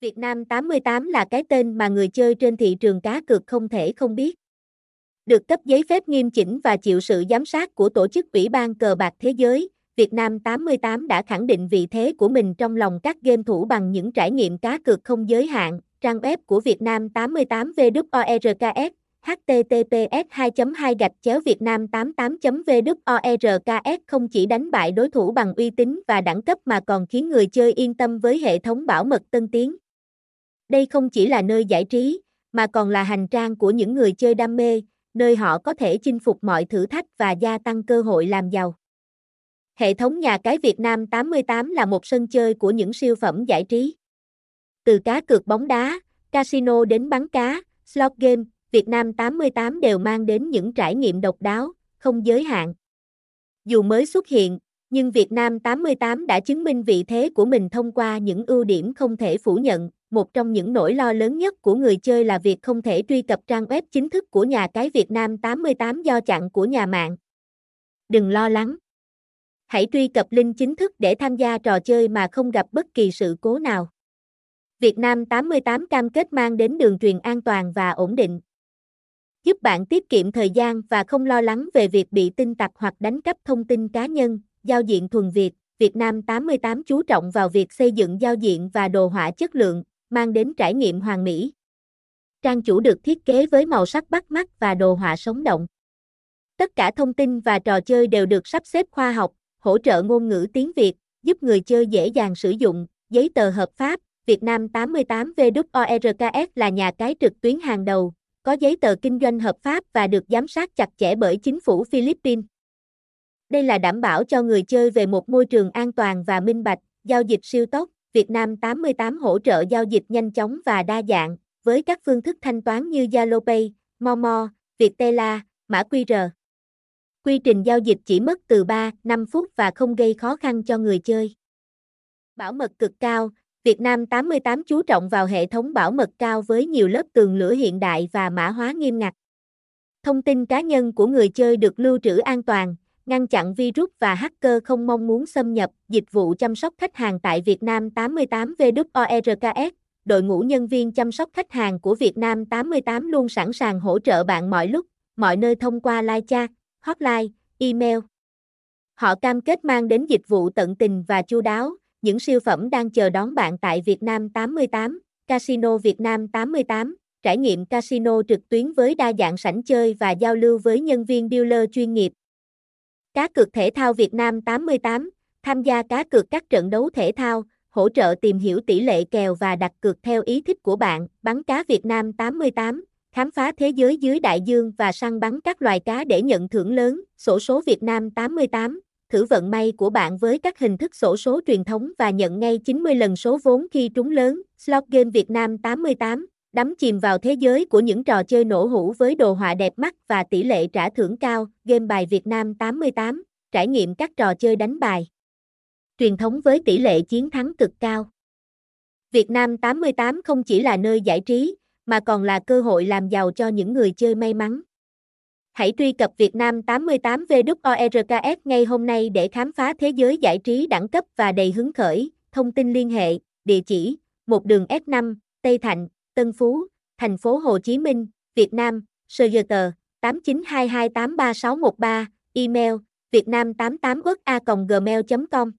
Việt Nam 88 là cái tên mà người chơi trên thị trường cá cược không thể không biết. Được cấp giấy phép nghiêm chỉnh và chịu sự giám sát của Tổ chức Ủy ban Cờ bạc Thế giới, Việt Nam 88 đã khẳng định vị thế của mình trong lòng các game thủ bằng những trải nghiệm cá cược không giới hạn. Trang web của Việt Nam 88 VWORKS e https 2 2 gạch chéo việt nam 88 vworks e không chỉ đánh bại đối thủ bằng uy tín và đẳng cấp mà còn khiến người chơi yên tâm với hệ thống bảo mật tân tiến. Đây không chỉ là nơi giải trí, mà còn là hành trang của những người chơi đam mê, nơi họ có thể chinh phục mọi thử thách và gia tăng cơ hội làm giàu. Hệ thống nhà cái Việt Nam 88 là một sân chơi của những siêu phẩm giải trí. Từ cá cược bóng đá, casino đến bắn cá, slot game, Việt Nam 88 đều mang đến những trải nghiệm độc đáo, không giới hạn. Dù mới xuất hiện, nhưng Việt Nam 88 đã chứng minh vị thế của mình thông qua những ưu điểm không thể phủ nhận. Một trong những nỗi lo lớn nhất của người chơi là việc không thể truy cập trang web chính thức của nhà cái Việt Nam 88 do chặn của nhà mạng. Đừng lo lắng. Hãy truy cập link chính thức để tham gia trò chơi mà không gặp bất kỳ sự cố nào. Việt Nam 88 cam kết mang đến đường truyền an toàn và ổn định giúp bạn tiết kiệm thời gian và không lo lắng về việc bị tin tặc hoặc đánh cắp thông tin cá nhân. Giao diện thuần Việt, Việt Nam 88 chú trọng vào việc xây dựng giao diện và đồ họa chất lượng, mang đến trải nghiệm hoàn mỹ. Trang chủ được thiết kế với màu sắc bắt mắt và đồ họa sống động. Tất cả thông tin và trò chơi đều được sắp xếp khoa học, hỗ trợ ngôn ngữ tiếng Việt, giúp người chơi dễ dàng sử dụng, giấy tờ hợp pháp. Việt Nam 88 VWORKS e là nhà cái trực tuyến hàng đầu, có giấy tờ kinh doanh hợp pháp và được giám sát chặt chẽ bởi chính phủ Philippines. Đây là đảm bảo cho người chơi về một môi trường an toàn và minh bạch, giao dịch siêu tốc. Việt Nam 88 hỗ trợ giao dịch nhanh chóng và đa dạng, với các phương thức thanh toán như Zalo Pay, Momo, Viettel, mã QR. Quy trình giao dịch chỉ mất từ 3, 5 phút và không gây khó khăn cho người chơi. Bảo mật cực cao, Việt Nam 88 chú trọng vào hệ thống bảo mật cao với nhiều lớp tường lửa hiện đại và mã hóa nghiêm ngặt. Thông tin cá nhân của người chơi được lưu trữ an toàn, ngăn chặn virus và hacker không mong muốn xâm nhập. Dịch vụ chăm sóc khách hàng tại Việt Nam 88 VWORKS, e đội ngũ nhân viên chăm sóc khách hàng của Việt Nam 88 luôn sẵn sàng hỗ trợ bạn mọi lúc, mọi nơi thông qua live chat, hotline, email. Họ cam kết mang đến dịch vụ tận tình và chu đáo, những siêu phẩm đang chờ đón bạn tại Việt Nam 88, Casino Việt Nam 88, trải nghiệm casino trực tuyến với đa dạng sảnh chơi và giao lưu với nhân viên dealer chuyên nghiệp. Cá cược thể thao Việt Nam 88, tham gia cá cược các trận đấu thể thao, hỗ trợ tìm hiểu tỷ lệ kèo và đặt cược theo ý thích của bạn. Bắn cá Việt Nam 88, khám phá thế giới dưới đại dương và săn bắn các loài cá để nhận thưởng lớn. Sổ số Việt Nam 88, thử vận may của bạn với các hình thức sổ số truyền thống và nhận ngay 90 lần số vốn khi trúng lớn. Slot Game Việt Nam 88 đắm chìm vào thế giới của những trò chơi nổ hũ với đồ họa đẹp mắt và tỷ lệ trả thưởng cao. Game bài Việt Nam 88 trải nghiệm các trò chơi đánh bài truyền thống với tỷ lệ chiến thắng cực cao. Việt Nam 88 không chỉ là nơi giải trí, mà còn là cơ hội làm giàu cho những người chơi may mắn. Hãy truy cập Việt Nam 88 VWORKS e ngay hôm nay để khám phá thế giới giải trí đẳng cấp và đầy hứng khởi. Thông tin liên hệ, địa chỉ, một đường S5, Tây Thạnh, Tân Phú, thành phố Hồ Chí Minh, Việt Nam, Sơ Dơ Tờ, 8922833613, email, vietnam88 gmail com.